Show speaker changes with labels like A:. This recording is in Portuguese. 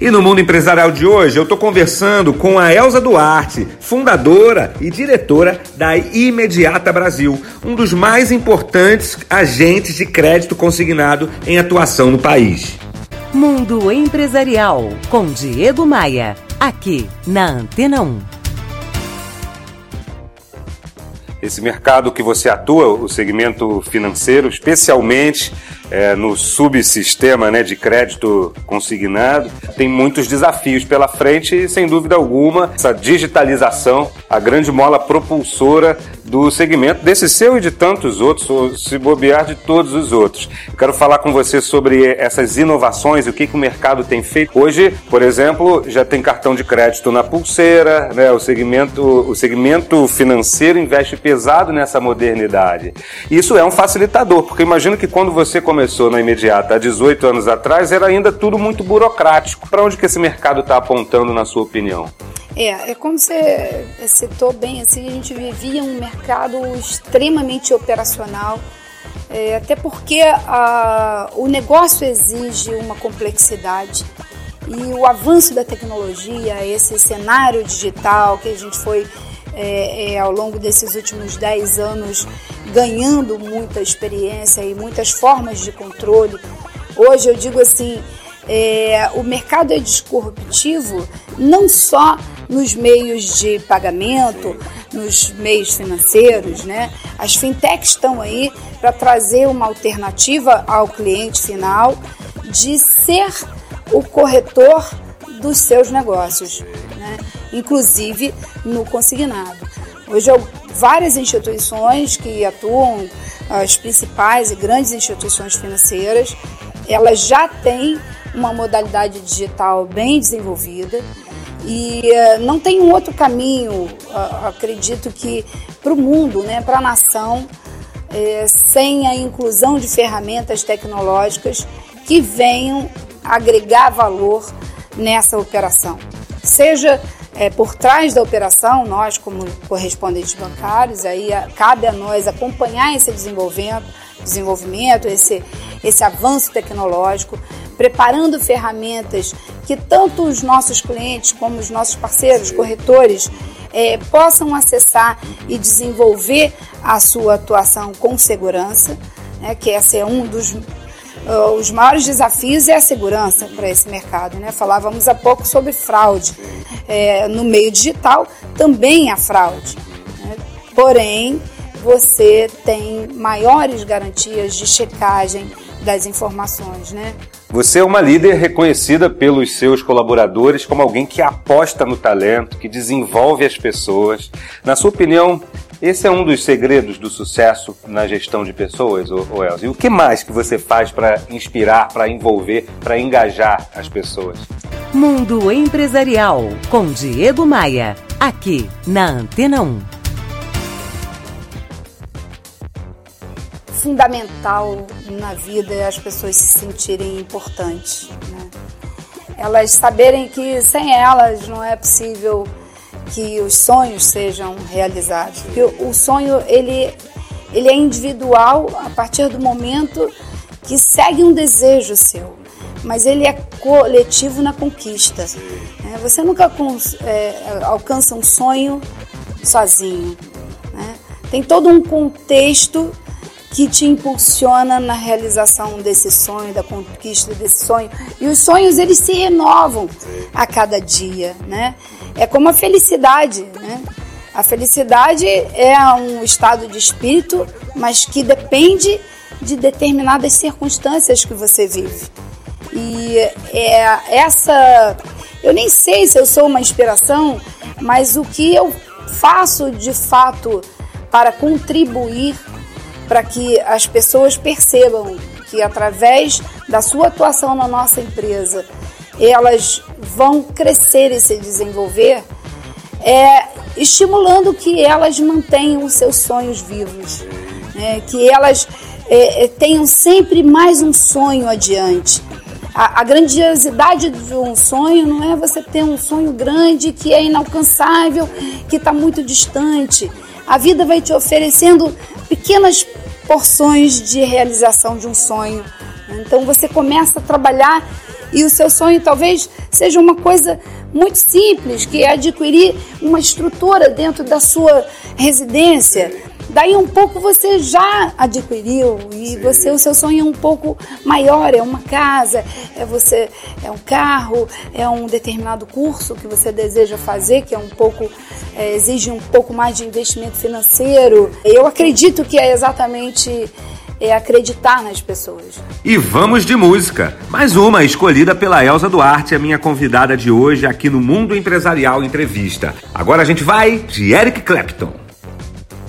A: E no mundo empresarial de hoje, eu estou conversando com a Elza Duarte, fundadora e diretora da Imediata Brasil, um dos mais importantes agentes de crédito consignado em atuação no país.
B: Mundo Empresarial, com Diego Maia, aqui na Antena 1.
A: Esse mercado que você atua, o segmento financeiro, especialmente é, no subsistema né, de crédito consignado, tem muitos desafios pela frente e, sem dúvida alguma, essa digitalização, a grande mola propulsora do segmento, desse seu e de tantos outros, ou se bobear de todos os outros. Quero falar com você sobre essas inovações e o que, que o mercado tem feito. Hoje, por exemplo, já tem cartão de crédito na pulseira, né? o, segmento, o segmento financeiro investe pesado nessa modernidade. Isso é um facilitador, porque imagino que quando você começa começou na imediata há 18 anos atrás, era ainda tudo muito burocrático. Para onde que esse mercado está apontando, na sua opinião?
C: É, é como você citou bem, assim, a gente vivia um mercado extremamente operacional, é, até porque a, o negócio exige uma complexidade e o avanço da tecnologia, esse cenário digital que a gente foi é, é, ao longo desses últimos 10 anos ganhando muita experiência e muitas formas de controle. Hoje eu digo assim, é, o mercado é disruptivo não só nos meios de pagamento, nos meios financeiros, né? As fintechs estão aí para trazer uma alternativa ao cliente final de ser o corretor dos seus negócios? Inclusive no consignado. Hoje, várias instituições que atuam, as principais e grandes instituições financeiras, elas já têm uma modalidade digital bem desenvolvida e uh, não tem um outro caminho, acredito que para o mundo, né, para a nação, eh, sem a inclusão de ferramentas tecnológicas que venham agregar valor nessa operação. Seja é, por trás da operação, nós como correspondentes bancários, aí cabe a nós acompanhar esse desenvolvimento, desenvolvimento esse, esse avanço tecnológico, preparando ferramentas que tanto os nossos clientes como os nossos parceiros, corretores, é, possam acessar e desenvolver a sua atuação com segurança, né, que esse é um dos uh, os maiores desafios é a segurança para esse mercado. Né? Falávamos há pouco sobre fraude. É, no meio digital também há fraude. Né? Porém, você tem maiores garantias de checagem das informações, né?
A: Você é uma líder reconhecida pelos seus colaboradores como alguém que aposta no talento, que desenvolve as pessoas. Na sua opinião, esse é um dos segredos do sucesso na gestão de pessoas, ô Elza. E o que mais que você faz para inspirar, para envolver, para engajar as pessoas?
B: Mundo Empresarial, com Diego Maia, aqui na Antena 1.
C: Fundamental na vida é as pessoas se sentirem importantes. Né? Elas saberem que sem elas não é possível que os sonhos sejam realizados. Porque o sonho ele, ele é individual a partir do momento que segue um desejo seu, mas ele é coletivo na conquista. É, você nunca é, alcança um sonho sozinho. Né? Tem todo um contexto que te impulsiona na realização desse sonho, da conquista desse sonho. E os sonhos eles se renovam a cada dia, né? É como a felicidade, né? A felicidade é um estado de espírito, mas que depende de determinadas circunstâncias que você vive. E é essa. Eu nem sei se eu sou uma inspiração, mas o que eu faço de fato para contribuir para que as pessoas percebam que através da sua atuação na nossa empresa elas vão crescer e se desenvolver, é, estimulando que elas mantenham os seus sonhos vivos, né? que elas é, é, tenham sempre mais um sonho adiante. A, a, grandiosidade de um sonho não é você ter um sonho grande que é inalcançável, que está muito distante. A vida vai te oferecendo pequenas porções de realização de um sonho. Então você começa a trabalhar E o seu sonho talvez seja uma coisa muito simples, que é adquirir uma estrutura dentro da sua residência. Daí um pouco você já adquiriu e Sim. você o seu sonho é um pouco maior, é uma casa, é você é um carro, é um determinado curso que você deseja fazer, que é um pouco é, exige um pouco mais de investimento financeiro. Eu acredito que é exatamente é acreditar nas pessoas.
A: E vamos de música. Mais uma escolhida pela Elza Duarte, a minha convidada de hoje aqui no Mundo Empresarial Entrevista. Agora a gente vai de Eric Clapton.